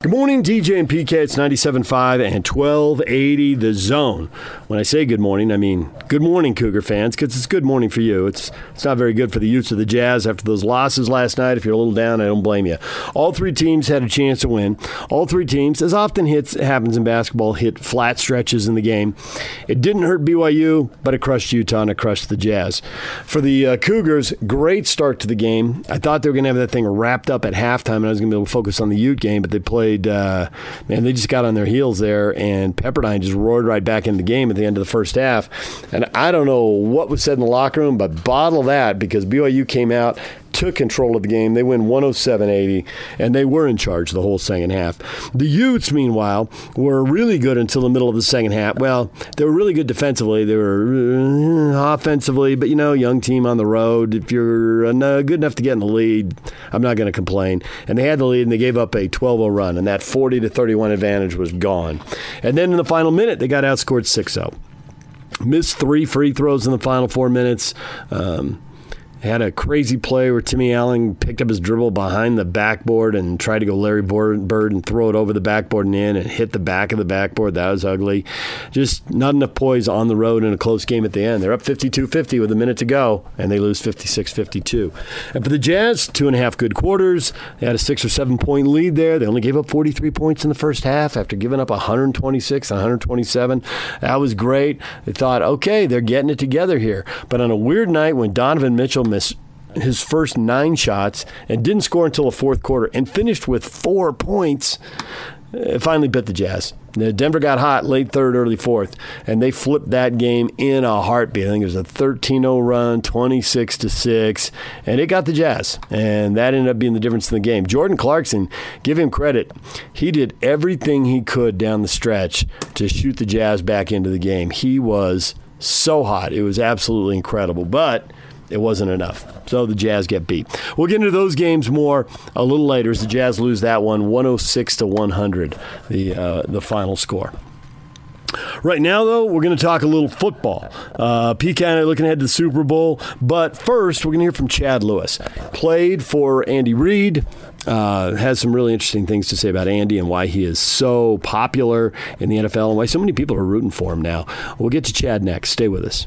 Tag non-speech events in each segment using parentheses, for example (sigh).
Good morning, DJ and PK. It's 97.5 and 1280 The Zone. When I say good morning, I mean good morning, Cougar fans, because it's good morning for you. It's it's not very good for the Utes of the Jazz after those losses last night. If you're a little down, I don't blame you. All three teams had a chance to win. All three teams, as often hits happens in basketball, hit flat stretches in the game. It didn't hurt BYU, but it crushed Utah and it crushed the Jazz. For the uh, Cougars, great start to the game. I thought they were going to have that thing wrapped up at halftime, and I was going to be able to focus on the Ute game, but they played played, uh, man, they just got on their heels there, and Pepperdine just roared right back into the game at the end of the first half. And I don't know what was said in the locker room, but bottle that because BYU came out, took control of the game. They win 107-80, and they were in charge the whole second half. The Utes, meanwhile, were really good until the middle of the second half. Well, they were really good defensively. They were uh, offensively, but you know, young team on the road. If you're uh, good enough to get in the lead, I'm not going to complain. And they had the lead, and they gave up a 12-0 run, and that 40 to 31 advantage was gone. And then in the final minute, they got outscored 6-0 missed three free throws in the final four minutes. Um, had a crazy play where Timmy Allen picked up his dribble behind the backboard and tried to go Larry Bird and throw it over the backboard and in and hit the back of the backboard. That was ugly. Just not enough poise on the road in a close game at the end. They're up 52 50 with a minute to go, and they lose 56 52. And for the Jazz, two and a half good quarters. They had a six or seven point lead there. They only gave up 43 points in the first half after giving up 126 and 127. That was great. They thought, okay, they're getting it together here. But on a weird night when Donovan Mitchell his first nine shots and didn't score until the fourth quarter and finished with four points. It finally bit the Jazz. Denver got hot late third, early fourth, and they flipped that game in a heartbeat. I think it was a 13-0 run, 26 to six, and it got the Jazz, and that ended up being the difference in the game. Jordan Clarkson, give him credit, he did everything he could down the stretch to shoot the Jazz back into the game. He was so hot, it was absolutely incredible, but it wasn't enough. So the Jazz get beat. We'll get into those games more a little later as the Jazz lose that one 106 to 100, the, uh, the final score. Right now, though, we're going to talk a little football. Uh, PK and I looking ahead to the Super Bowl, but first, we're going to hear from Chad Lewis. Played for Andy Reid, uh, has some really interesting things to say about Andy and why he is so popular in the NFL and why so many people are rooting for him now. We'll get to Chad next. Stay with us.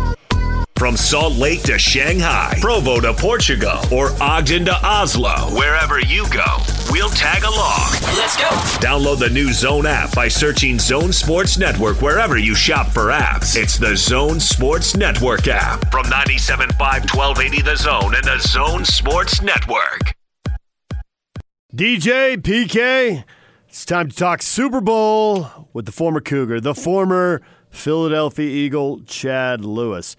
From Salt Lake to Shanghai, Provo to Portugal, or Ogden to Oslo, wherever you go, we'll tag along. Let's go. Download the new Zone app by searching Zone Sports Network wherever you shop for apps. It's the Zone Sports Network app from 97.5 1280 The Zone and the Zone Sports Network. DJ PK, it's time to talk Super Bowl with the former Cougar, the former Philadelphia Eagle, Chad Lewis.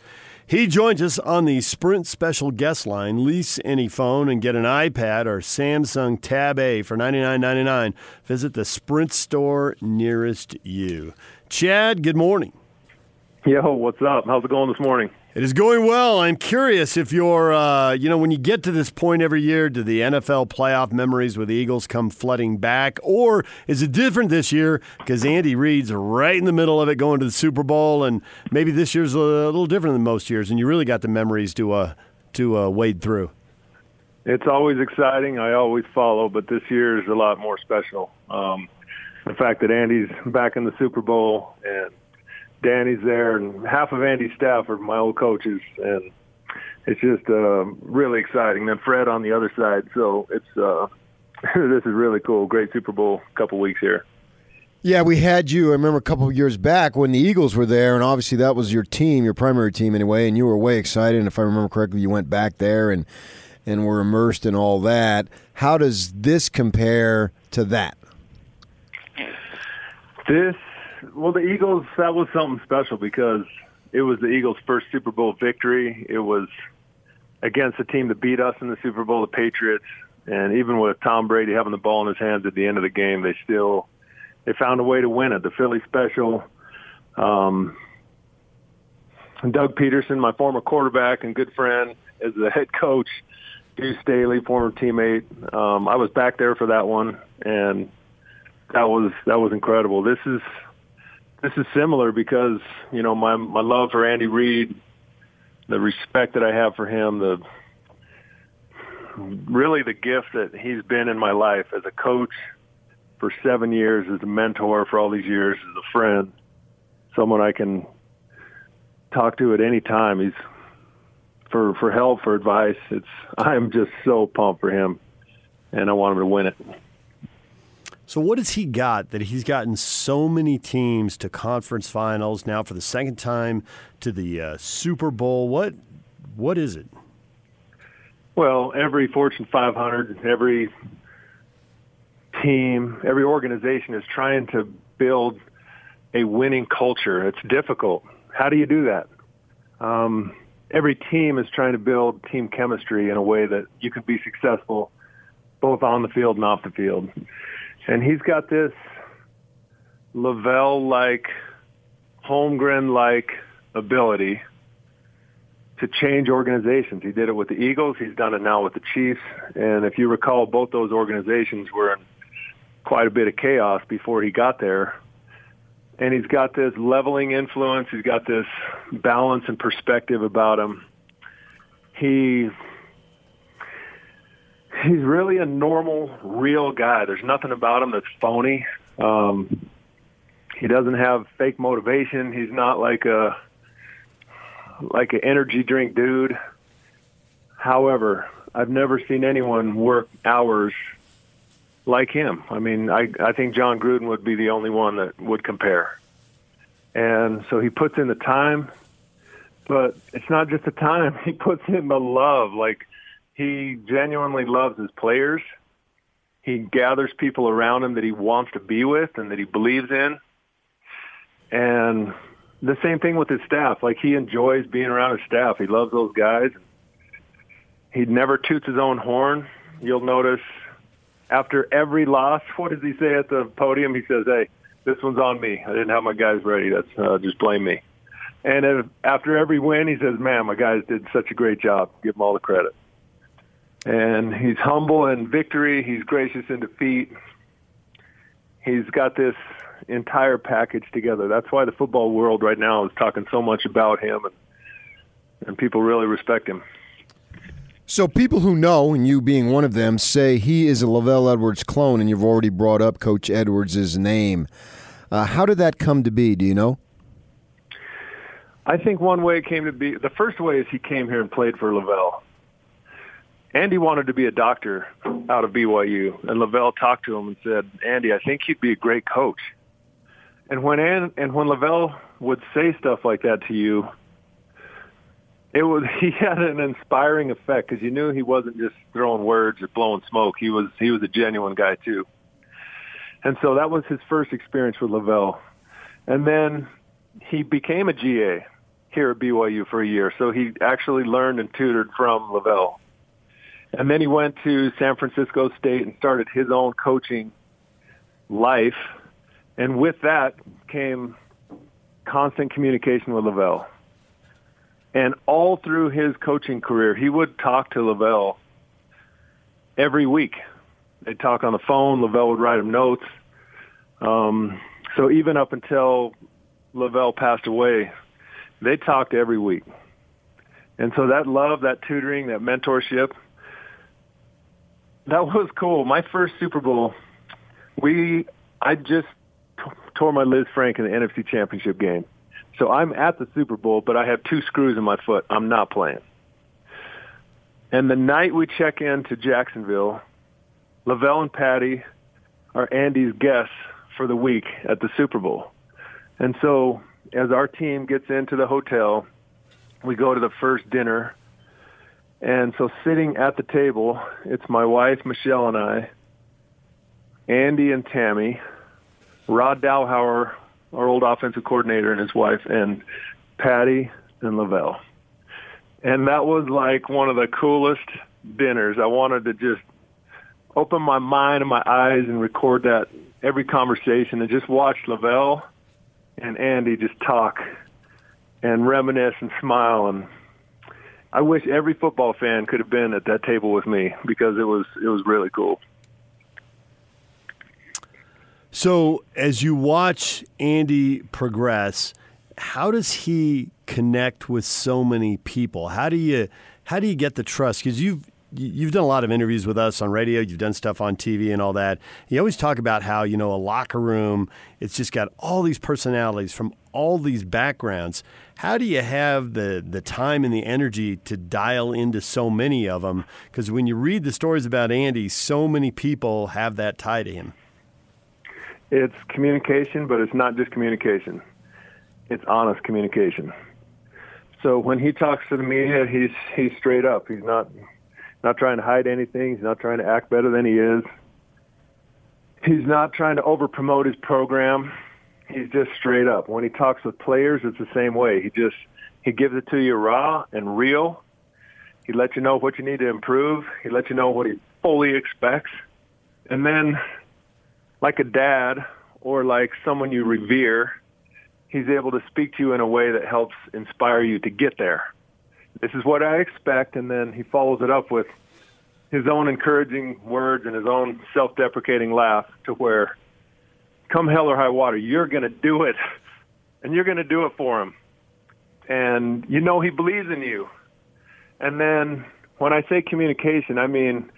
He joins us on the Sprint special guest line. Lease any phone and get an iPad or Samsung Tab A for $99.99. Visit the Sprint store nearest you. Chad, good morning. Yo, what's up? How's it going this morning? It is going well. I'm curious if you're, uh, you know, when you get to this point every year, do the NFL playoff memories with the Eagles come flooding back? Or is it different this year because Andy Reid's right in the middle of it going to the Super Bowl and maybe this year's a little different than most years and you really got the memories to, uh, to uh, wade through? It's always exciting. I always follow, but this year is a lot more special. Um, the fact that Andy's back in the Super Bowl and Danny's there, and half of Andy's staff are my old coaches, and it's just uh, really exciting. Then Fred on the other side, so it's uh, (laughs) this is really cool. Great Super Bowl couple weeks here. Yeah, we had you. I remember a couple of years back when the Eagles were there, and obviously that was your team, your primary team anyway, and you were way excited. And if I remember correctly, you went back there and and were immersed in all that. How does this compare to that? This well, the Eagles, that was something special because it was the Eagles' first Super Bowl victory. It was against a team that beat us in the Super Bowl, the Patriots. And even with Tom Brady having the ball in his hands at the end of the game, they still they found a way to win it. The Philly special. Um, Doug Pederson, my former quarterback and good friend, as the head coach. Deuce Staley, former teammate. Um, I was back there for that one, and that was that was incredible. This is this is similar because you know my my love for Andy Reid, the respect that I have for him, the really the gift that he's been in my life as a coach for seven years, as a mentor for all these years, as a friend, someone I can talk to at any time. He's for for help, for advice. It's (laughs) I'm just so pumped for him, and I want him to win it. So, what has he got that he's gotten so many teams to conference finals now for the second time to the uh, Super Bowl? What what is it? Well, every Fortune 500, every team, every organization is trying to build a winning culture. It's difficult. How do you do that? Um, every team is trying to build team chemistry in a way that you can be successful both on the field and off the field. And he's got this LaVell like, Holmgren like ability to change organizations. He did it with the Eagles. He's done it now with the Chiefs. And if you recall, both those organizations were in quite a bit of chaos before he got there. And he's got this leveling influence. He's got this balance and perspective about him. He he's really a normal, real guy. There's nothing about him that's phony. Um, he doesn't have fake motivation. He's not like a like an energy drink dude. However, I've never seen anyone work hours like him. I mean, I I think Jon Gruden would be the only one that would compare. And so he puts in the time, but it's not just the time. (laughs) He puts in the love. Like he genuinely loves his players. He gathers people around him that he wants to be with and that he believes in. And the same thing with his staff. Like he enjoys being around his staff. He loves those guys. He never toots his own horn. You'll notice after every loss, (laughs) what does he say at the podium? He says, "Hey, this one's on me. I didn't have my guys ready. That's uh, just blame me." And if, after every win, he says, "Man, my guys did such a great job. Give them all the credit." And he's humble in victory. He's gracious in defeat. He's got this entire package together. That's why the football world right now is talking so much about him, and and people really respect him. So people who know, and you being one of them, say he is a LaVell Edwards clone, and you've already brought up Coach Edwards' name. Uh, how did that come to be? Do you know? I think one way it came to be. The first way is he came here and played for LaVell Andy wanted to be a doctor out of BYU, and LaVell talked to him and said, "Andy, I think you'd be a great coach." And when and when LaVell would say stuff like that to you, it was (laughs) he had an inspiring effect because you knew he wasn't just throwing words or blowing smoke. He was he was a genuine guy too. And so that was his first experience with LaVell, And then he became a GA here at BYU for a year. So he actually learned and tutored from LaVell. And then he went to San Francisco State and started his own coaching life. And with that came constant communication with LaVell. And all through his coaching career, he would talk to LaVell every week. They'd talk on the phone. LaVell would write him notes. Um, so even up until LaVell passed away, they talked every week. And so that love, that tutoring, that mentorship, that was cool. My first Super Bowl, we I just t- tore my Lisfranc in the NFC Championship game. So I'm at the Super Bowl, but I have two screws in my foot. I'm not playing. And the night we check in to Jacksonville, LaVell and Patty are Andy's guests for the week at the Super Bowl. And so as our team gets into the hotel, we go to the first dinner and so sitting at the table, it's my wife, Michelle, and I, Andy and Tammy, Rod Dowhower, our old offensive coordinator, and his wife, and Patty and LaVell. And that was like one of the coolest dinners. I wanted to just open my mind and my eyes and record that every conversation and just watch LaVell and Andy just talk and reminisce and smile and I wish every football fan could have been at that table with me because it was it was really cool. So, as you watch Andy progress, how does he connect with so many people? How do you how do you get the trust? Because you've you've done a lot of interviews with us on radio. You've done stuff on TV and all that. You always talk about how you know a locker room. It's just got all these personalities from all these backgrounds. How do you have the the time and the energy to dial into so many of them? Because when you read the stories about Andy, so many people have that tie to him. It's communication, but it's not just communication. It's honest communication. So when he talks to the media, he's he's straight up. He's not not trying to hide anything. He's not trying to act better than he is. He's not trying to over promote his program. He's just straight up. When he talks with players, it's the same way. He just he gives it to you raw and real. He lets you know what you need to improve. He lets you know what he fully expects. And then like a dad or like someone you revere, he's able to speak to you in a way that helps inspire you to get there. This is what I expect, and then he follows it up with his own encouraging words and his own self-deprecating laugh to where, come hell or high water, you're going to do it, and you're going to do it for him. And you know he believes in you. And then when I say communication, I mean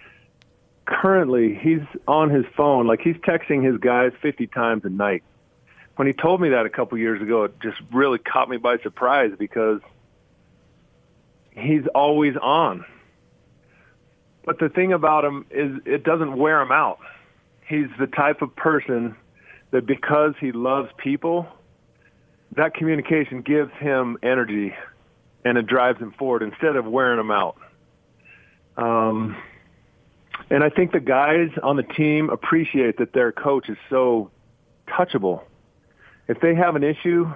currently he's on his phone, like he's texting his guys 50 times a night when he told me that a couple years ago, it just really caught me by surprise because he's always on. But the thing about him is it doesn't wear him out. He's the type of person that because he loves people, that communication gives him energy and it drives him forward instead of wearing him out. Um, and I think the guys on the team appreciate that their coach is so touchable if they have an issue,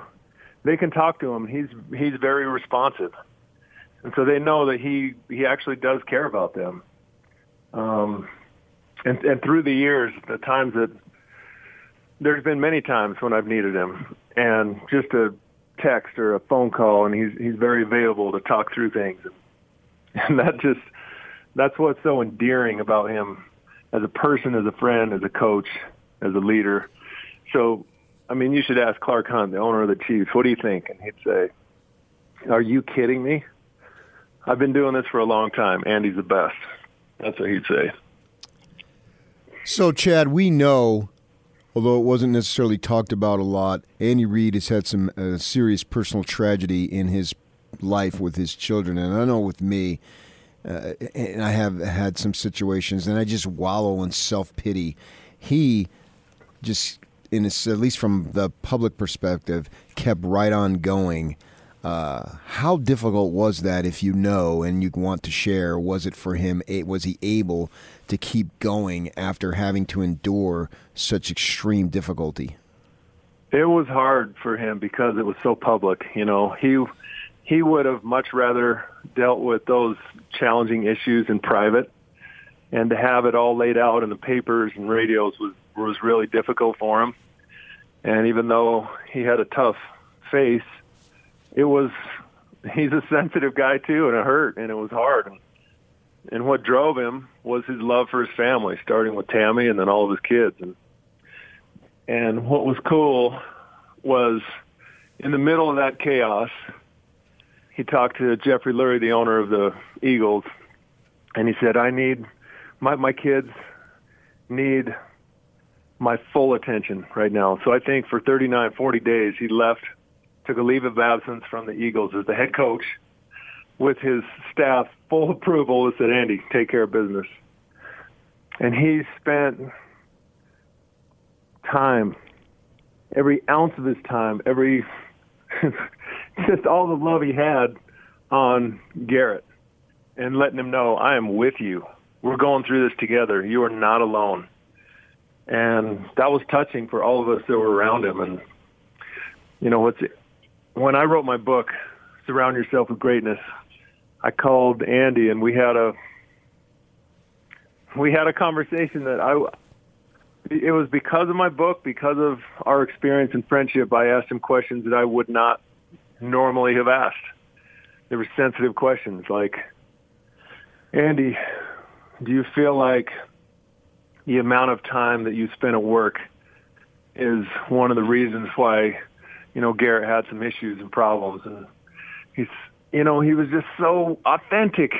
they can talk to him. He's he's very responsive, and so they know that he he actually does care about them. Um, and and through the years, the times that there's been many times when I've needed him, and just a text or a phone call, and he's he's very available to talk through things, (laughs) and that just that's what's so endearing about him as a person, as a friend, as a coach, as a leader. So I mean, you should ask Clark Hunt, the owner of the Chiefs, what do you think? And he'd say, are you kidding me? I've been doing this for a long time. Andy's the best. That's what he'd say. So, Chad, we know, although it wasn't necessarily talked about a lot, Andy Reid has had some uh, serious personal tragedy in his life with his children. And I know with me, uh, and I have had some situations, and I just wallow in self pity. He just in at least from the public perspective, kept right on going. Uh, how difficult was that, if you know and you want to share? Was it for him? Was he able to keep going after having to endure such extreme difficulty? It was hard for him because it was so public. You know, he he would have much rather dealt with those challenging issues in private, and to have it all laid out in the papers and radios was was really difficult for him. And even though he had a tough face, it was he's a sensitive guy too, and it hurt and it was hard. And, and what drove him was his love for his family, starting with Tammy and then all of his kids. And and what was cool was in the middle of that chaos, he talked to Jeffrey Lurie, the owner of the Eagles, and he said, "I need my my kids need my full attention right now. So I think for 39, 40 days, he left, took a leave of absence from the Eagles as the head coach with his staff full approval and said, Andy, take care of business. And he spent time, every ounce of his time, every, (laughs) just all the love he had on Garrett and letting him know, I am with you. We're going through this together. You are not alone and that was touching for all of us that were around him. And you know, what's when I wrote my book, "Surround Yourself with Greatness," I called Andy, and we had a we had a conversation that I. It was because of my book, because of our experience and friendship. I asked him questions that I would not normally have asked. They were sensitive questions, like, Andy, do you feel like the amount of time that you spend at work is one of the reasons why, you know, Garrett had some issues and problems. And he's, you know, he was just so authentic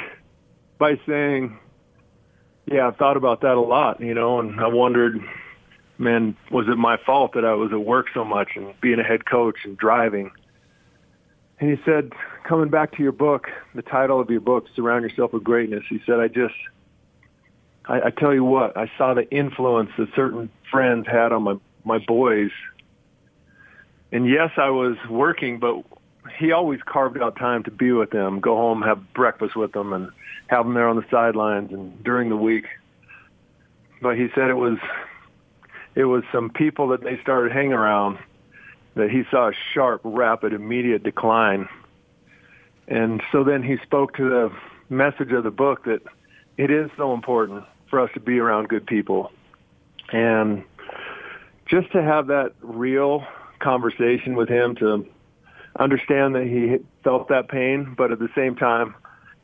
by saying, yeah, I've thought about that a lot, you know, and I wondered, man, was it my fault that I was at work so much and being a head coach and driving? And he said, coming back to your book, the title of your book, Surround Yourself with Greatness, he said, I just, I, I tell you what, I saw the influence that certain friends had on my, my boys. And yes, I was working, but he always carved out time to be with them, go home, have breakfast with them, and have them there on the sidelines and during the week. But he said it was it was some people that they started hanging around that he saw a sharp, rapid, immediate decline. And so then he spoke to the message of the book that it is so important for us to be around good people. And just to have that real conversation with him to understand that he felt that pain, but at the same time,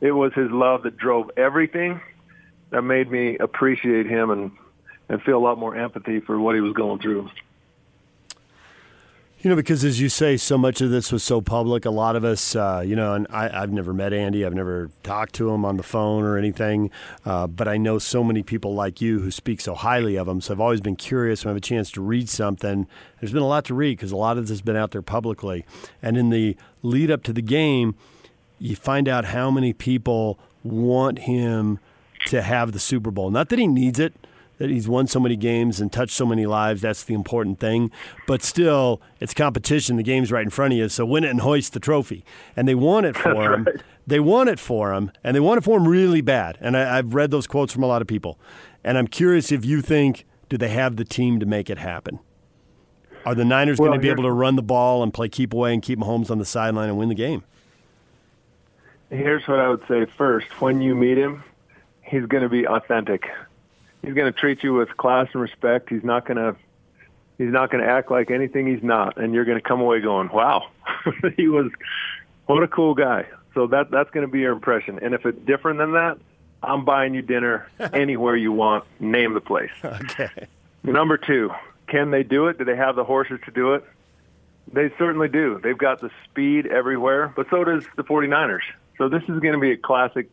it was his love that drove everything that made me appreciate him and, and feel a lot more empathy for what he was going through. You know, because as you say, so much of this was so public. A lot of us, uh, you know, and I, have never met Andy. I've never talked to him on the phone or anything. Uh, but I know so many people like you who speak so highly of him. So I've always been curious when I have a chance to read something. There's been a lot to read because a lot of this has been out there publicly. And in the lead up to the game, you find out how many people want him to have the Super Bowl. Not that he needs it that he's won so many games and touched so many lives. That's the important thing. But still, it's competition. The game's right in front of you, so win it and hoist the trophy. And they want it for him. Right. They want it for him, and they want it for him really bad. And I, I've read those quotes from a lot of people. And I'm curious if you think, do they have the team to make it happen? Are the Niners well, going to be able to run the ball and play keep away and keep Mahomes on the sideline and win the game? Here's what I would say first. When you meet him, he's going to be authentic he's going to treat you with class and respect. He's not going to he's not going to act like anything he's not, and you're going to come away going, "Wow, (laughs) he was what a cool guy." So that that's going to be your impression. And if it's different than that, I'm buying you dinner (laughs) anywhere you want. Name the place. Okay. Number two, can they do it? Do they have the horses to do it? They certainly do. They've got the speed everywhere, but so does the 49ers. So this is going to be a classic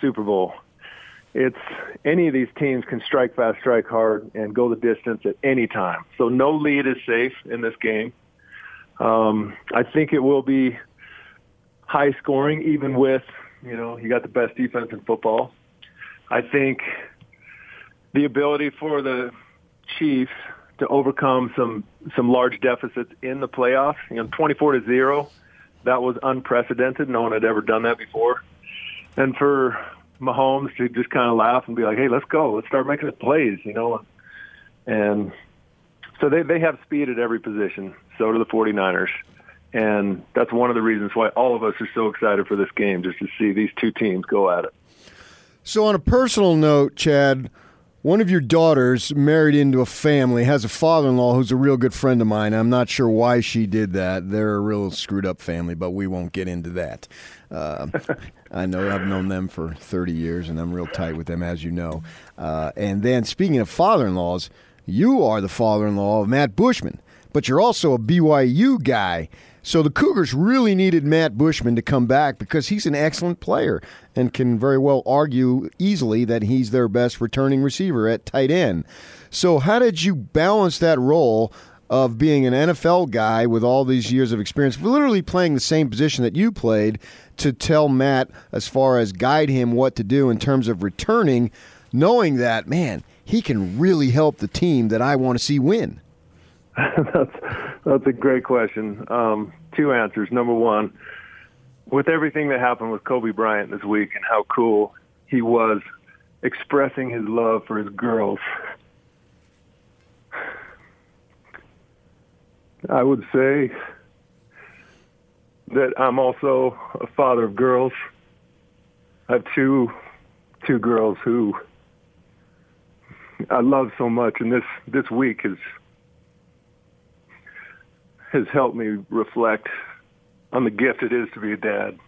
Super Bowl it's any of these teams can strike fast, strike hard, and go the distance at any time. So no lead is safe in this game. Um, I think it will be high scoring, even with you know you got the best defense in football. I think the ability for the Chiefs to overcome some some large deficits in the playoffs. You know, 24 to zero, that was unprecedented. No one had ever done that before. And for Mahomes to just kind of laugh and be like, "Hey, let's go. Let's start making plays," you know. And so they they have speed at every position. So do the 49ers. And that's one of the reasons why all of us are so excited for this game, just to see these two teams go at it. So, on a personal note, Chad, one of your daughters married into a family, has a father in law who's a real good friend of mine. I'm not sure why she did that. They're a real screwed up family, but we won't get into that. Uh, (laughs) I know I've known them for 30 years, and I'm real tight with them, as you know. Uh, and then, speaking of father in laws, you are the father in law of Matt Bushman, but you're also a BYU guy. So the Cougars really needed Matt Bushman to come back because he's an excellent player and can very well argue easily that he's their best returning receiver at tight end. So, how did you balance that role of being an NFL guy with all these years of experience, literally playing the same position that you played, to tell Matt as far as guide him what to do in terms of returning, knowing that, man, he can really help the team that I want to see win? (laughs) that's that's a great question. Um, two answers. Number one, with everything that happened with Kobe Bryant this week and how cool he was expressing his love for his girls, I would say that I'm also a father of girls. I have two two girls who I love so much, and this this week has has helped me reflect on the gift it is to be a dad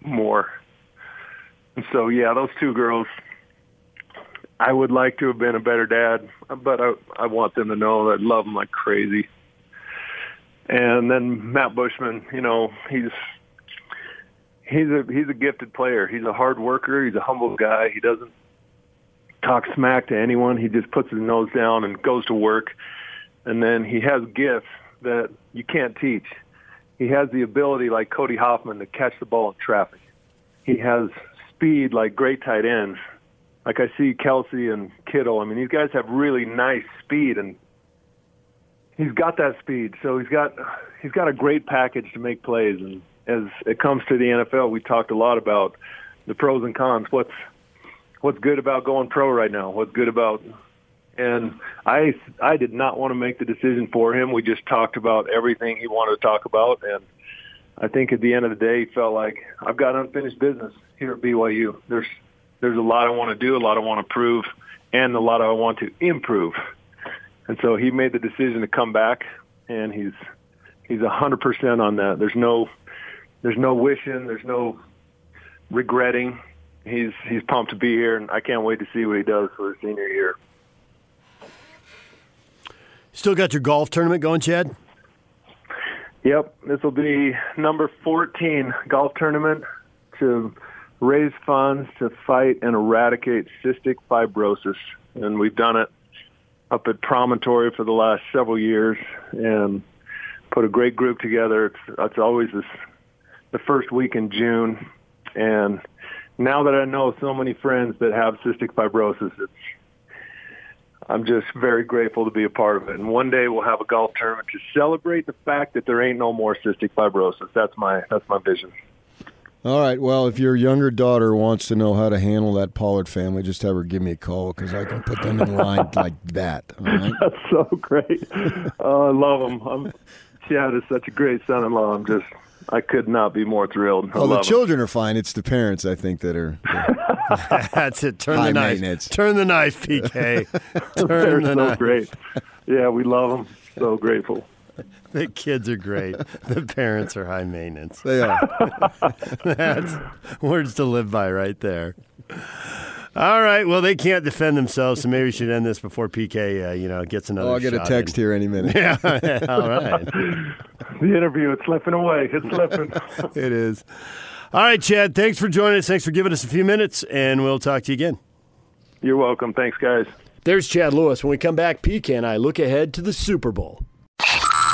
more. And so, yeah, those two girls, I would like to have been a better dad, but I, I want them to know that I love them like crazy. And then Matt Bushman, you know, he's he's a he's a gifted player. He's a hard worker. He's a humble guy. He doesn't talk smack to anyone. He just puts his nose down and goes to work. And then he has gifts that you can't teach. He has the ability, like Cody Hoffman, to catch the ball in traffic. He has speed like great tight ends. Like I see Kelce and Kittle. I mean, these guys have really nice speed, and he's got that speed. So he's got he's got a great package to make plays. And as it comes to the NFL, we talked a lot about the pros and cons. What's what's good about going pro right now? What's good about and I I did not want to make the decision for him. We just talked about everything he wanted to talk about, and I think at the end of the day, he felt like I've got unfinished business here at BYU. There's there's a lot I want to do, a lot I want to prove, and a lot I want to improve. And so he made the decision to come back, and he's he's a hundred percent on that. There's no there's no wishing, there's no regretting. He's he's pumped to be here, and I can't wait to see what he does for his senior year. Still got your golf tournament going, Chad? Yep, this will be number 14 golf tournament to raise funds to fight and eradicate cystic fibrosis. And we've done it up at Promontory for the last several years and put a great group together. It's, it's always this, the first week in June. And now that I know so many friends that have cystic fibrosis, it's I'm just very grateful to be a part of it. And one day we'll have a golf tournament to celebrate the fact that there ain't no more cystic fibrosis. That's my that's my vision. All right. Well, if your younger daughter wants to know how to handle that Pollard family, just have her give me a call because I can put them in line (laughs) like that. Right? That's so great. oh, I love them. I'm, Chad is such a great son-in-law. I'm just I could not be more thrilled. Well, the children are fine. It's the parents, I think, that are. (laughs) That's it. Turn the knife. Turn the knife, PK. (laughs) Turn They're the so knife. great. Yeah, we love them. So grateful. (laughs) The kids are great. The parents are high maintenance. They are. (laughs) That's words to live by right there. All right. Well, they can't defend themselves, so maybe we should end this before PK, uh, you know, gets another. Oh, I'll get a text in. here any minute. (laughs) Yeah. All right. The interview, it's slipping away. It's slipping. It is. All right, Chad. Thanks for joining us. Thanks for giving us a few minutes, and we'll talk to you again. You're welcome. Thanks, guys. There's Chad Lewis. When we come back, PK and I look ahead to the Super Bowl.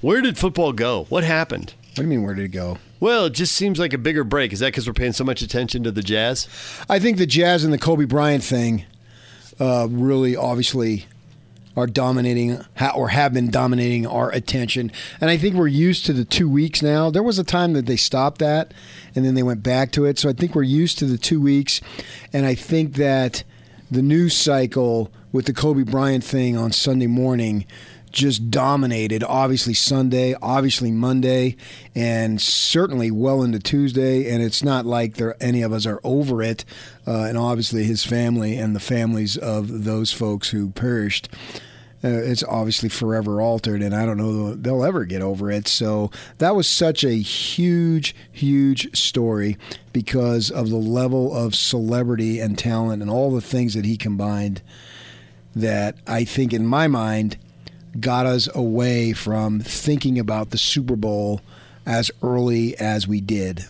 Where did football go? What happened? What do you mean, where did it go? Well, it just seems like a bigger break. Is that because we're paying so much attention to the Jazz? I think the Jazz and the Kobe Bryant thing uh, really obviously are dominating or have been dominating our attention. And I think we're used to the two weeks now. There was a time that they stopped that and then they went back to it. So I think we're used to the two weeks. And I think that the news cycle with the Kobe Bryant thing on Sunday morning just dominated. Obviously Sunday, obviously Monday, and certainly well into Tuesday. And it's not like there any of us are over it. Uh, and obviously his family and the families of those folks who perished. Uh, it's obviously forever altered, and I don't know they'll ever get over it. So that was such a huge, huge story because of the level of celebrity and talent and all the things that he combined. That I think, in my mind, got us away from thinking about the Super Bowl as early as we did.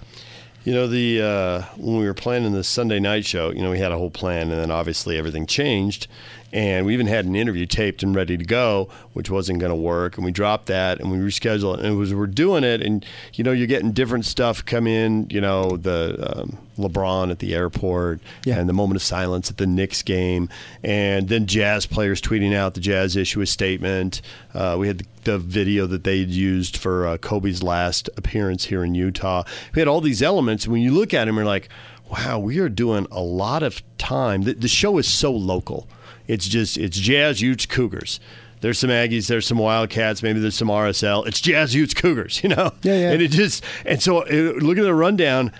You know, the uh, when we were planning the Sunday night show, you know, we had a whole plan, and then obviously everything changed, and we even had an interview taped and ready to go, which wasn't going to work, and we dropped that and we rescheduled it. And it was we're doing it, and you know you're getting different stuff come in, you know the um, LeBron at the airport, Yeah. and the moment of silence at the Knicks game, and then Jazz players tweeting out the Jazz issue a statement. Uh, we had the, the video that they used for uh, Kobe's last appearance here in Utah. We had all these elements, and when you look at them, you're like, wow, we are doing a lot of time. The, the show is so local. It's just it's Jazz, Utes, Cougars. There's some Aggies, there's some Wildcats, maybe there's some RSL. It's Jazz, Utes, Cougars, (laughs) you know. Yeah, yeah. And it just and so uh, look at the rundown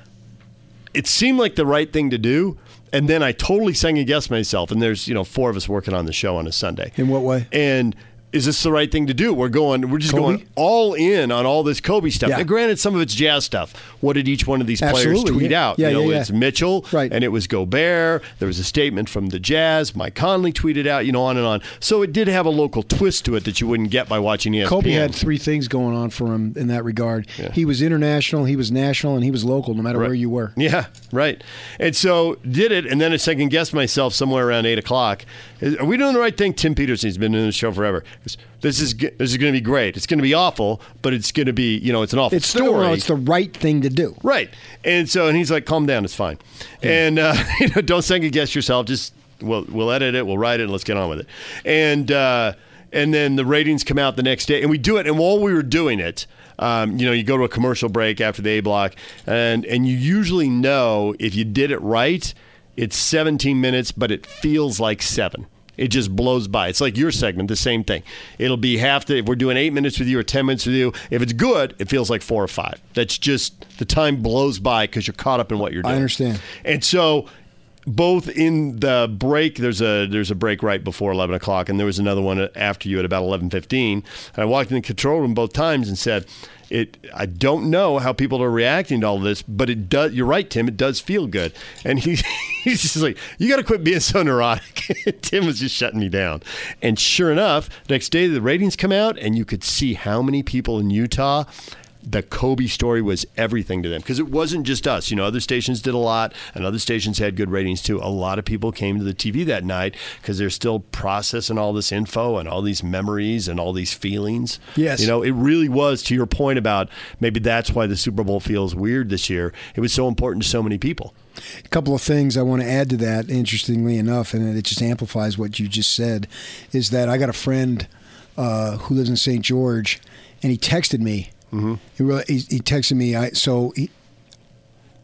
it seemed like the right thing to do. And then I totally second guessed myself. And there's, you know, four of us working on the show on a Sunday. In what way? And is this the right thing to do? We're going, we're just Kobe? going all in on all this Kobe stuff. Yeah. Now, granted, some of it's jazz stuff. What did each one of these players Absolutely, tweet yeah. out? Yeah, you know, yeah, it's Mitchell, Right. and it was Gobert. There was a statement from the Jazz. Mike Conley tweeted out, you know, on and on. So it did have a local twist to it that you wouldn't get by watching ESPN. Kobe had three things going on for him in that regard. He was international, he was national, and he was local, no matter Right. where you were. Yeah, right. And so did it, and then I second guessed myself somewhere around eight o'clock. Are we doing the right thing? Tim Peterson's been doing the show forever. This is this is going to be great. It's going to be awful, but it's going to be you know it's an awful It's the, story. it's the right thing to do. right. And so and he's like, calm down, it's fine. And uh, (laughs) you know, don't second guess yourself. Just we'll we'll edit it, we'll write it, and let's get on with it. And uh, and then the ratings come out the next day, and we do it. And while we were doing it. Um, you know, you go to a commercial break after the A block, and and you usually know if you did it right, it's 17 minutes, but it feels like seven. It just blows by. It's like your segment, the same thing. It'll be half the, if we're doing eight minutes with you or 10 minutes with you, if it's good, it feels like four or five. That's just, the time blows by because you're caught up in what you're doing. I understand. And so, both in the break, there's a there's a break right before 11 o'clock, and there was another one after you at about 11:15. And I walked in the control room both times and said, "It. I don't know how people are reacting to all this, but it does. You're right, Tim. It does feel good." And he (laughs) he's just like, "You got to quit being so neurotic." (laughs) Tim was just shutting me down. And sure enough, next day the ratings come out, and you could see how many people in Utah the Kobe story was everything to them because it wasn't just us. You know, other stations did a lot, and other stations had good ratings too. A lot of people came to the TV that night because they're still processing all this info and all these memories and all these feelings. Yes. you know, it really was. To your point about maybe that's why the Super Bowl feels weird this year. It was so important to so many people. A couple of things I want to add to that, interestingly enough, and it just amplifies what you just said, is that I got a friend uh, who lives in St. George, and he texted me. Mm-hmm. He, really, he, he texted me. I so he,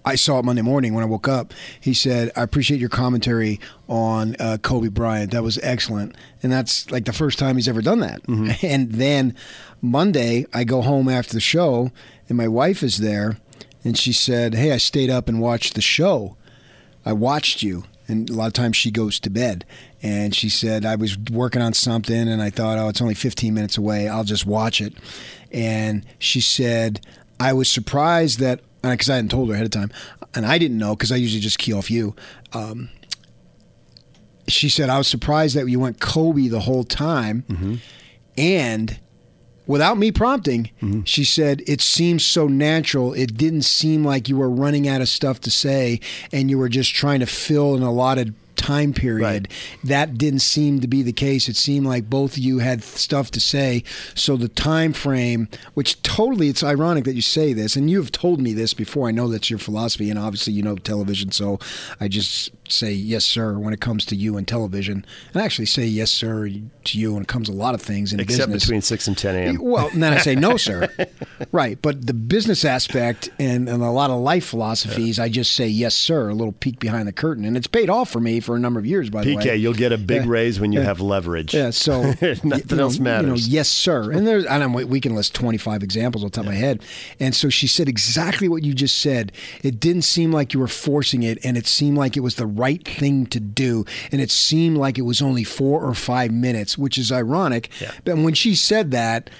I saw it Monday morning when I woke up. He said, "I appreciate your commentary on uh, Kobe Bryant. That was excellent." And that's like the first time he's ever done that. (laughs) And then Monday, I go home after the show, and my wife is there, and she said, "Hey, I stayed up and watched the show. I watched you." And a lot of times she goes to bed, and she said, "I was working on something, and I thought, oh, it's only 15 minutes away. I'll just watch it." And she said, "I was surprised that." because I hadn't told her ahead of time, and I didn't know because I usually just key off you. Um, she said, "I was surprised that you went Kobe the whole time, and without me prompting, she said it seems so natural. It didn't seem like you were running out of stuff to say, and you were just trying to fill an allotted." Time period Right. that didn't seem to be the case. It seemed like both of you had stuff to say. So the time frame which totally it's ironic that you say this and you have told me this before. I know that's your philosophy and obviously you know television so i just say yes sir when it comes to you and television and I actually say yes sir to you when it comes to a lot of things in Except business between 6 and 10 a.m. well, and then I say no, (laughs) sir. right, but the business aspect and, and a lot of life philosophies, I just say yes, sir. A little peek behind the curtain, and it's paid off for me for a number of years. By the way, PK, you'll get a big Yeah. raise when you Yeah. have leverage. yeah, so (laughs) Nothing you know, else matters. You know, yes, sir. And there's, and I'm, we can list 25 examples on top of my head. And so she said exactly what you just said. It didn't seem like you were forcing it, and it seemed like it was the right thing to do. And it seemed like it was only four or five minutes, which is ironic. Yeah. But when she said that,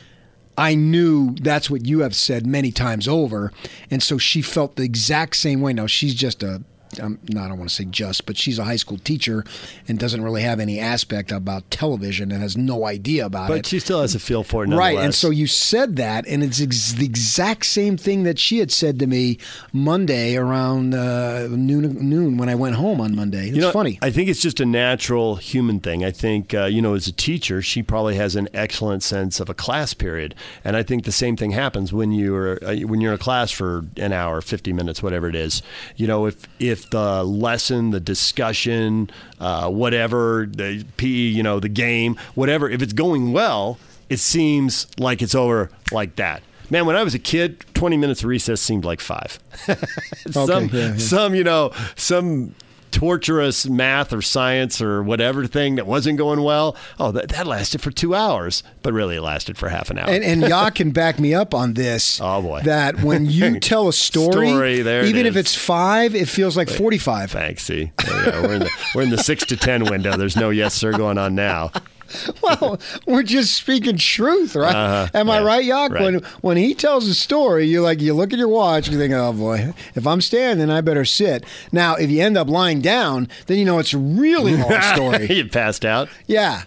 I knew that's what you have said many times over. And so she felt the exact same way. Now, she's just a um, not I don't want to say just, but she's a high school teacher and doesn't really have any aspect about television and has no idea about But it. But she still has a feel for it, Right, and so you said that, and it's ex- the exact same thing that she had said to me Monday around uh, noon noon when I went home on Monday. It's You know, funny. I think it's just a natural human thing. I think, uh, you know, as a teacher, she probably has an excellent sense of a class period, and I think the same thing happens when you're uh, when you're in a class for an hour, fifty minutes, whatever it is. You know, if if the lesson, the discussion, uh, whatever, the PE, you know, the game, whatever, if it's going well, it seems like it's over like that. Man, when I was a kid, 20 minutes of recess seemed like five. (laughs) some, yeah, yeah. some, you know, some torturous math or science or whatever thing that wasn't going well. Oh, that, that lasted for two hours, but really it lasted for half an hour. And, and Ya can back me up on this. (laughs) Oh, boy. That when you (laughs) tell a story, Story, there it even if it's five, it feels like forty-five. Thanks. See, we're in the we're in the six to ten window. There's no yes sir going on now. (laughs) Well, we're just speaking truth, right? Uh-huh. Am I right, Yak? Right. When when he tells a story, you like you look at your watch, and you think, oh boy, if I'm standing, I better sit. Now, if you end up lying down, then you know it's a really long (laughs) story. you passed out. yeah,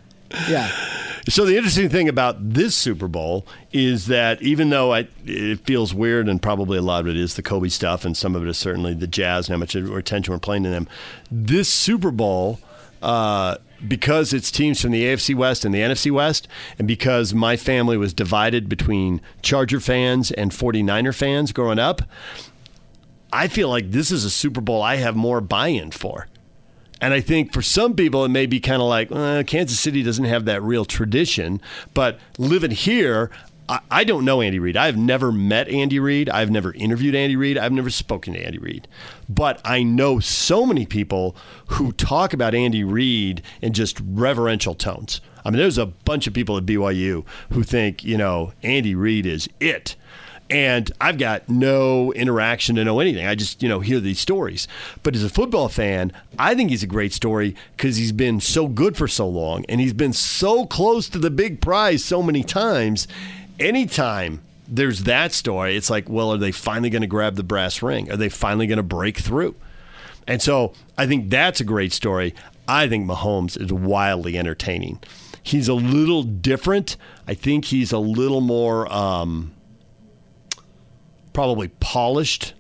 yeah. So the interesting thing about this Super Bowl is that even though I, it feels weird, and probably a lot of it is the Kobe stuff, and some of it is certainly the Jazz and how much attention we're playing to them, this Super Bowl. Uh, because it's teams from the AFC West and the NFC West, and because my family was divided between Charger fans and 49er fans growing up, I feel like this is a Super Bowl I have more buy in for. And I think for some people, it may be kind of like Kansas City doesn't have that real tradition. But living here, I, I don't know Andy Reid. I've never met Andy Reid. I've never interviewed Andy Reid. I've never spoken to Andy Reid. But I know so many people who talk about Andy Reid in just reverential tones. I mean, there's a bunch of people at BYU who think, you know, Andy Reid is it and I've got no interaction to know anything. I just, you know, hear these stories. But as a football fan, I think he's a great story because he's been so good for so long and he's been so close to the big prize so many times. Anytime there's that story, it's like, well, are they finally going to grab the brass ring? Are they finally going to break through? And so I think that's a great story. I think Mahomes is wildly entertaining. He's a little different. I think he's a little more. Um, probably polished,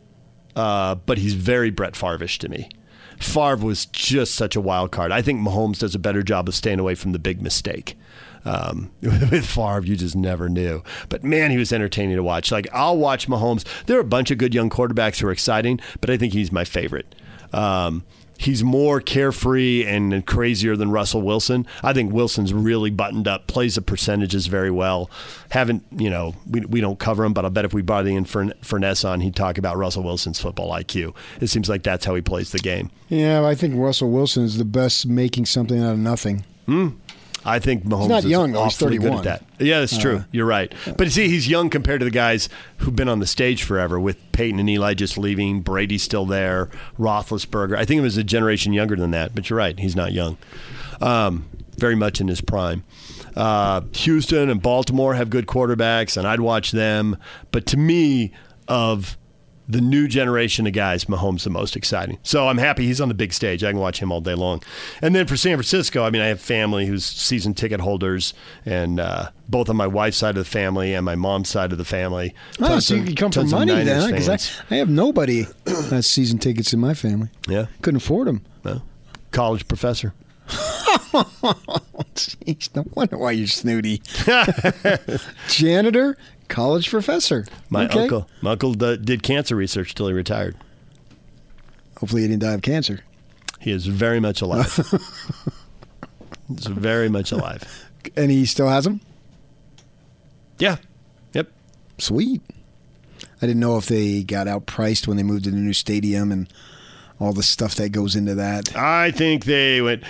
uh, but he's very Brett Favre-ish to me. Favre was just such a wild card. I think Mahomes does a better job of staying away from the big mistake. Um, (laughs) with Favre, you just never knew. But man, he was entertaining to watch. Like I'll watch Mahomes. There are a bunch of good young quarterbacks who are exciting, but I think he's my favorite. Um, he's more carefree and crazier than Russell Wilson. I think Wilson's really buttoned up, plays the percentages very well. Haven't, you know, we, we don't cover him, but I'll bet if we brought in Fern, Furness on, he'd talk about Russell Wilson's football IQ. It seems like that's how he plays the game. Yeah, I think Russell Wilson is the best making something out of nothing. I think Mahomes not is young, though. He's awfully good 31. at that. Yeah, that's true. You're right. But see, he's young compared to the guys who've been on the stage forever with Peyton and Eli just leaving, Brady still there, Roethlisberger. I think it was a generation younger than that, but you're right. He's not young. Um, very much in his prime. Uh, Houston and Baltimore have good quarterbacks, and I'd watch them. But to me, of the new generation of guys, Mahomes the most exciting. So I'm happy he's on the big stage. I can watch him all day long. And then for San Francisco, I mean, I have family who's season ticket holders, and uh, both on my wife's side of the family and my mom's side of the family. Oh, so you come for money then, because I. I have nobody has season tickets in my family. yeah, Couldn't afford them. no. college professor. (laughs) Jeez, no wonder why you're snooty. (laughs) Janitor, college professor. My Okay. uncle, my uncle d- did cancer research till he retired. Hopefully, he didn't die of cancer. He is very much alive. (laughs) He's very much alive. And he still has them? Yeah. Yep. Sweet. I didn't know if they got outpriced when they moved to the new stadium and all the stuff that goes into that. I think they went.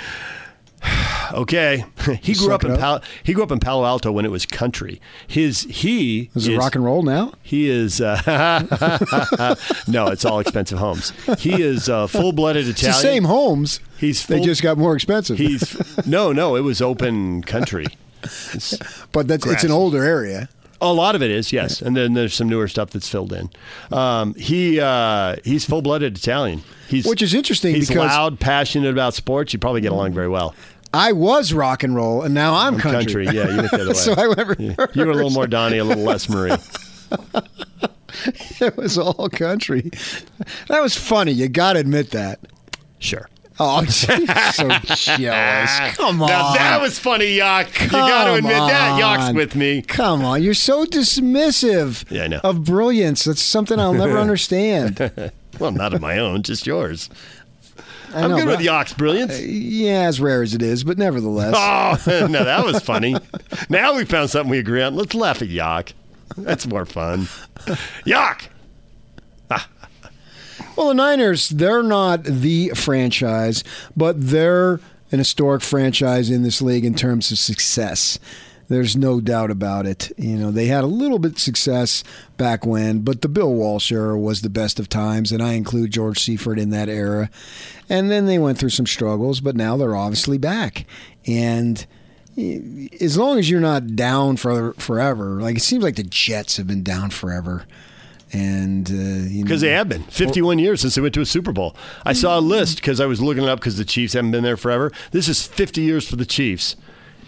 Okay, (laughs) he grew Suck up in. Palo, he grew up in Palo Alto when it was country. His he Is it rock and roll now? He is uh, (laughs) no, it's all expensive homes. He is uh, full blooded It's Italian. the same homes. He's They just got more expensive. he's no no. It was open country. It's- (laughs) but that's it's an older area. A lot of it is, yes, and then there's some newer stuff that's filled in. Um, he uh, he's full blooded Italian. He's Which is interesting He's because- loud, passionate about sports. You probably get along very well. I was rock and roll, and now I'm country. yeah, you went the other (laughs) way. so I went you were a little more Donnie, a little less Marie. (laughs) it was all country. That was funny. You got to admit that. Sure. Oh, (laughs) I'm so jealous. Come on. Now that was funny, Yak. you got to Come admit that. Yak's on. with me. Come on, you're so dismissive Yeah, I know. of brilliance. That's something I'll never understand. Well, not of my own, just yours. I I'm know, good with Yak's brilliance. Yeah, as rare as it is, but nevertheless. Oh, (laughs) (laughs) no, that was funny. now we found something we agree on. Let's laugh at Yak. That's more fun. Yak. (laughs) Well, the Niners, they're not the franchise, but they're an historic franchise in this league in terms of success. There's no doubt about it. You know, they had a little bit of success back when, but the Bill Walsh era was the best of times, and I include George Seifert in that era. And then they went through some struggles, but now they're obviously back. And as long as you're not down for forever, like it seems like the Jets have been down forever. And uh, you know, Because they have been 51 years since they went to a Super Bowl. I saw a list because I was looking it up because the Chiefs haven't been there forever. This is 50 years for the Chiefs,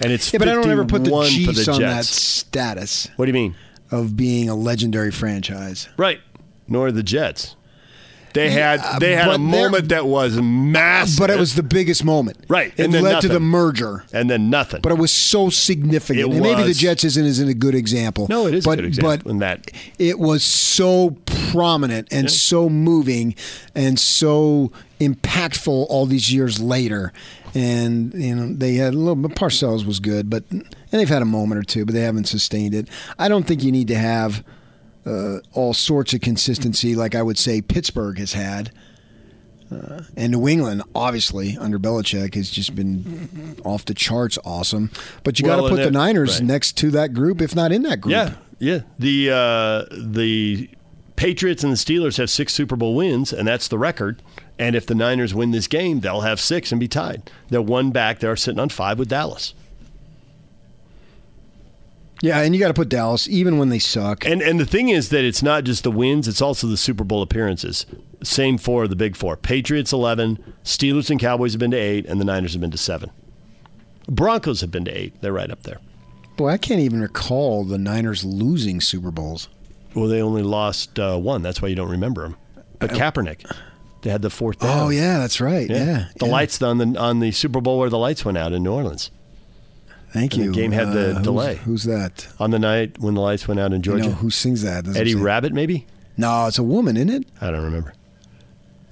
and it's Yeah, but I don't ever put the 51 for Chiefs the on that Jets. status What do you mean? of being a legendary franchise. Right. Nor the Jets. They had Yeah, they had a moment that was massive, But it was the biggest moment. Right, It and then led to the merger. and then nothing. But it was so significant. It and maybe the. Jets isn't, isn't a good example. no, it is but, a good example. But in that it was so prominent and so moving and so impactful all these years later. And you know they had a little bit. Parcells was good, but and they've had a moment or two, but they haven't sustained it. I don't think you need to have uh, all sorts of consistency like I would say Pittsburgh has had. Uh, and New England, obviously, under Belichick, has just been off the charts awesome. But you Well, got to put the Niners right. next to that group, if not in that group. Yeah, yeah. The uh, the Patriots and the Steelers have six Super Bowl wins, and that's the record. And if the Niners win this game, they'll have six and be tied. They're one back. They're sitting on five with Dallas. Yeah, and you got to put Dallas, even when they suck. And and the thing is that it's not just the wins; it's also the Super Bowl appearances. Same for the Big Four: Patriots eleven, Steelers and Cowboys have been to eight, and the Niners have been to seven. Broncos have been to eight. They're right up there. Boy, I can't even recall the Niners losing Super Bowls. Well, they only lost uh, one. That's why you don't remember them. But Kaepernick, they had the fourth down. Oh yeah, that's right. Yeah, the yeah. lights on the on the Super Bowl where the lights went out in New Orleans Thank and the you. game had the who's- delay. Who's, that? on the night when the lights went out in You Georgia. know, who sings that? Doesn't Eddie Rabbitt, maybe. No, it's a woman, isn't it? I don't remember.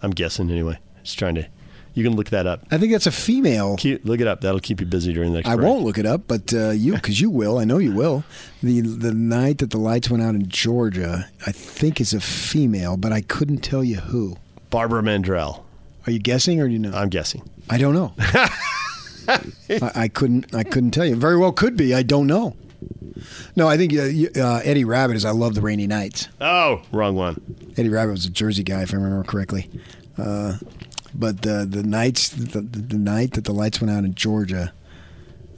I'm guessing anyway. Just trying to. You can look that up. I think that's a female. Keep, look it up. That'll keep you busy during the next. I break. won't look it up, but uh, you, (laughs) because you will. I know you will. The the night that the lights went out in Georgia, I think is a female, but I couldn't tell you who. Barbara Mandrell. Are you guessing or do you know? I'm guessing. I don't know. (laughs) I, I couldn't. I couldn't tell you. Very well could be. I don't know. No, I think uh, uh, Eddie Rabbitt is. I love the rainy nights. Oh, wrong one. Eddie Rabbitt was a Jersey guy, if I remember correctly. Uh, but the the nights, the, the, the night that the lights went out in Georgia,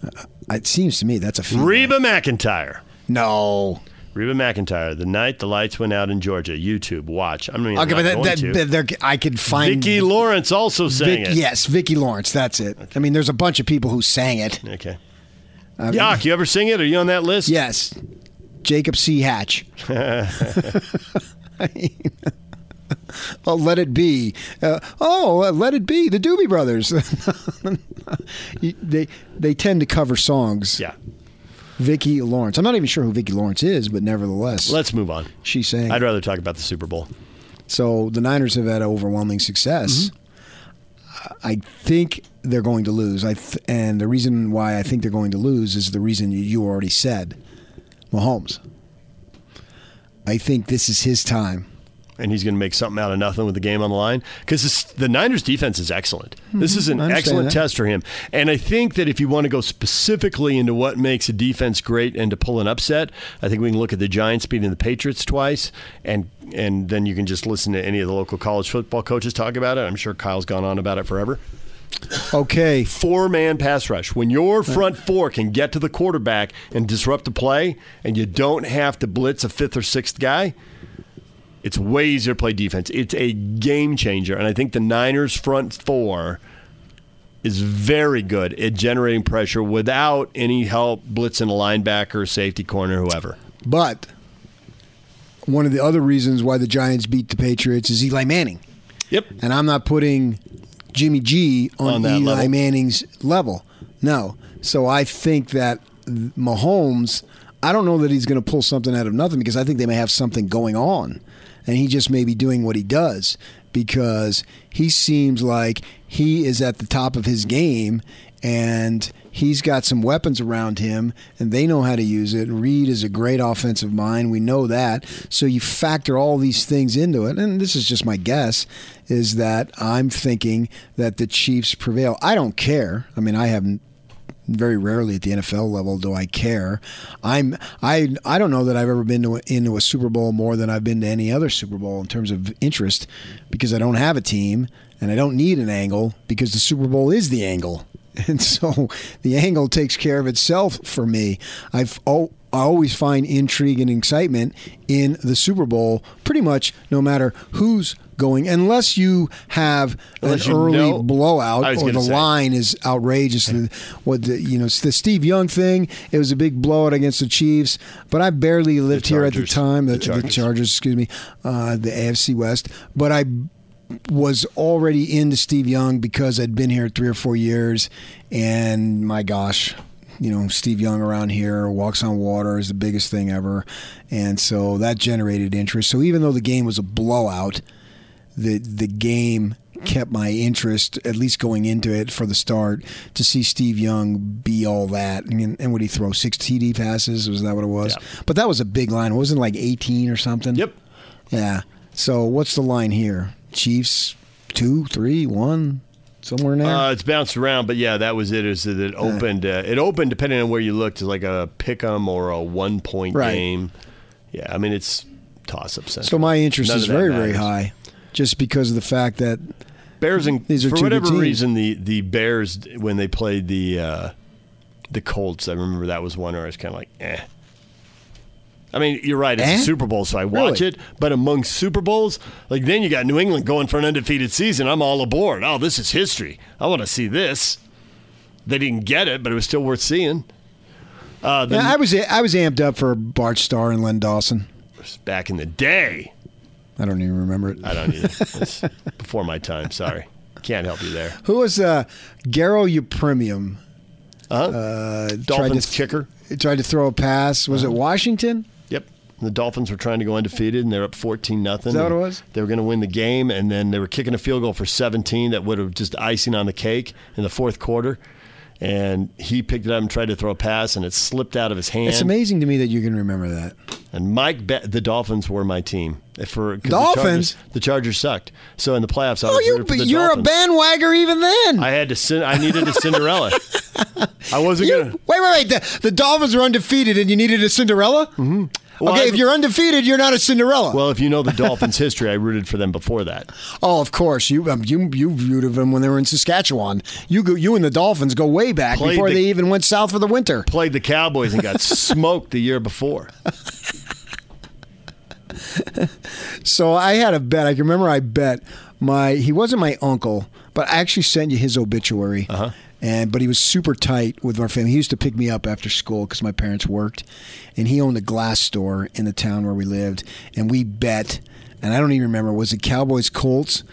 uh, it seems to me that's a female. Reba McEntire. No. Reba McEntire. The night the lights went out in Georgia. YouTube. Watch. I'm not, Okay, but that, going that, there, I could find Vicki Lawrence also sang Vic- it. Yes, Vicki Lawrence. That's it. I mean, there's a bunch of people who sang it. Okay. I mean, Yak, you ever sing it? Are you on that list? Yes, Jacob C. Hatch. (laughs) (laughs) oh, let it be. Uh, oh, uh, let it be. The Doobie Brothers. (laughs) They they tend to cover songs. Yeah. Vicki Lawrence. I'm not even sure who Vicki Lawrence is, but nevertheless, Let's move on. She's saying, I'd rather talk about the Super Bowl. So the Niners have had overwhelming success. I think they're going to lose. I th- and the reason why I think they're going to lose is the reason you already said, Mahomes. I think this is his time. And he's going to make something out of nothing with the game on the line because the Niners defense is excellent. This is an Mm-hmm. Excellent that. test for him. And I think that if you want to go specifically into what makes a defense great and to pull an upset, I think we can look at the Giants beating the Patriots twice and and then you can just listen to any of the local college football coaches talk about it. I'm sure Kyle's gone on about it forever. Okay. Four man pass rush. When your front four can get to the quarterback and disrupt the play, and you don't have to blitz a fifth or sixth guy, it's way easier to play defense. It's a game changer. And I think the Niners' front four is very good at generating pressure without any help blitzing a linebacker, safety corner, whoever. But one of the other reasons why the Giants beat the Patriots is Eli Manning. Yep. And I'm not putting Jimmy G on, On Eli level. Manning's level. No. So I think that Mahomes, I don't know that he's going to pull something out of nothing because I think they may have something going on. And he just may be doing what he does because he seems like he is at the top of his game and he's got some weapons around him and they know how to use it. Reid is a great offensive mind. We know that. So you factor all these things into it. And this is just my guess is that I'm thinking that the Chiefs prevail. I don't care. I mean, I haven't very rarely at the NFL level do I care. I'm I I don't know that I've ever been to a, into a Super Bowl more than I've been to any other Super Bowl in terms of interest because I don't have a team and I don't need an angle because the Super Bowl is the angle. (laughs) And so the angle takes care of itself for me. I've oh, I always find intrigue and excitement in the Super Bowl pretty much no matter who's going unless you have Unless an you early know- blowout or the say. line is outrageous. The- What the you know the Steve Young thing? It was a big blowout against the Chiefs, but I barely lived here at the time. The, The the Chargers. Chargers. excuse me, uh, the AFC West. But I was already into Steve Young because I'd been here three or four years, and my gosh. You know, Steve Young around here, walks on water is the biggest thing ever. And so that generated interest. So even though the game was a blowout, the the game kept my interest at least going into it for the start to see Steve Young be all that and, and would he throw six TD passes was that what it was Yeah. but that was a big line it wasn't like 18 or something Yep. yeah so what's the line here Chiefs two three one somewhere now? Uh, it's bounced around, but yeah, that was it. Is that it opened? Uh, it opened depending on where you looked, as like a pick 'em or a one point Right. game. Yeah, I mean it's toss up. so my interest None is very very high just because of the fact that Bears and These are for whatever reason the the Bears when they played the uh, the Colts, I remember that was one where I was kind of like, eh. I mean, you're right. It's Eh? a Super Bowl, so I watch Really? it. But among Super Bowls, like then you got New England going for an undefeated season. I'm all aboard. Oh, this is history. I want to see this. They didn't get it, but it was still worth seeing. Uh, the, yeah, I was I was amped up for Bart Starr and Len Dawson back in the day, I don't even remember it I don't either. (laughs) It's before my time. Sorry, can't help you there. Who was uh, Garo Yepremian? Uh-huh. Uh, tried Dolphins to kicker. tried to throw a pass. Was it Washington? The Dolphins were trying to go undefeated, and they're up fourteen nothing. Is that what it was? They were going to win the game, and then they were kicking a field goal for seventeen that would have just icing on the cake in the fourth quarter. And he picked it up and tried to throw a pass, and it slipped out of his hand. It's amazing to me that you can remember that. And Mike, bet the Dolphins were my team. For Dolphins? the Chargers, the Chargers sucked. So in the playoffs, I Oh, was you rooting for the you're a Dolphins. bandwagger even then. I had to. I needed a Cinderella. (laughs) I wasn't You- gonna. wait, wait, wait. The, the Dolphins were undefeated, and you needed a Cinderella. Mm-hmm. Well, okay, I've- if you're undefeated, you're not a Cinderella. Well, if you know the (laughs) Dolphins' history, I rooted for them before that. oh, of course. You um, you you viewed of them when they were in Saskatchewan. You go, you and the Dolphins go way back Played before the- they even went south for the winter. Played the Cowboys and got (laughs) smoked the year before. So I had a bet. I can remember I bet my he wasn't my uncle, but I actually sent you his obituary. Uh-huh. And but he was super tight with our family. He used to pick me up after school because my parents worked, and he owned a glass store in the town where we lived. And we bet, and I don't even remember was it Cowboys Colts?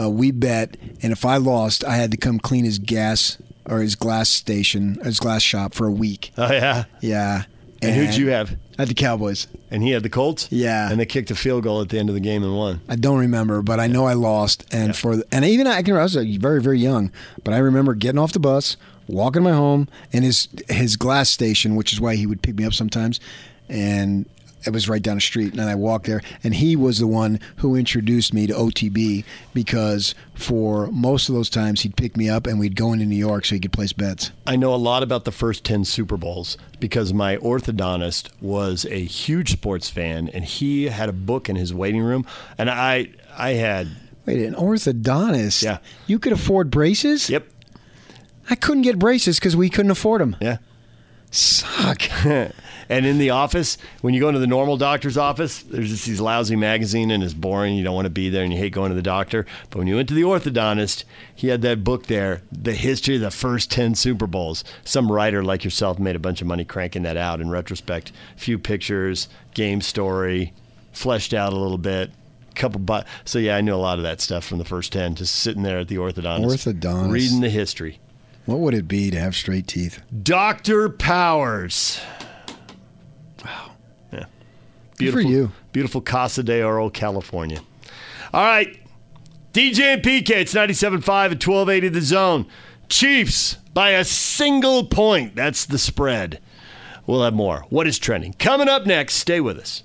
Uh, we bet, and if I lost, I had to come clean his gas or his glass station, his glass shop for a week. Oh yeah. Yeah. And who'd you have? Had the Cowboys. And he had the Colts. Yeah. And they kicked a field goal at the end of the game and won. I don't remember, but I know I lost. And for the, and even I can I was uh, very very young, but I remember getting off the bus, walking to my home, and his his glass station, which is why he would pick me up sometimes, and it was right down the street. And I walked there, and he was the one who introduced me to OTB because for most of those times he'd pick me up and we'd go into New York so he could place bets. I know a lot about the first 10 Super Bowls because my orthodontist was a huge sports fan and he had a book in his waiting room and I I had Wait, an orthodontist? Yeah. you could afford braces? yep I couldn't get braces because we couldn't afford them. Yeah. Suck. (laughs) And in the office, when you go into the normal doctor's office, there's just these lousy magazine and it's boring. You don't want to be there and you hate going to the doctor. But when you went to the orthodontist, he had that book there, The History of the First 10 Super Bowls. Some writer like yourself made a bunch of money cranking that out in retrospect. A few pictures, game story, fleshed out a little bit. Couple, but so yeah, I knew a lot of that stuff from the first ten. Just sitting there at the orthodontist, Orthodontist. reading the history. What would it be to have straight teeth? Doctor Powers. Beautiful, you. Beautiful Casa de Oro, California. All right. DJ and PK, it's 97.5 at 1280 the zone. Chiefs by a single point. That's the spread. We'll have more. What is trending? Coming up next. Stay with us.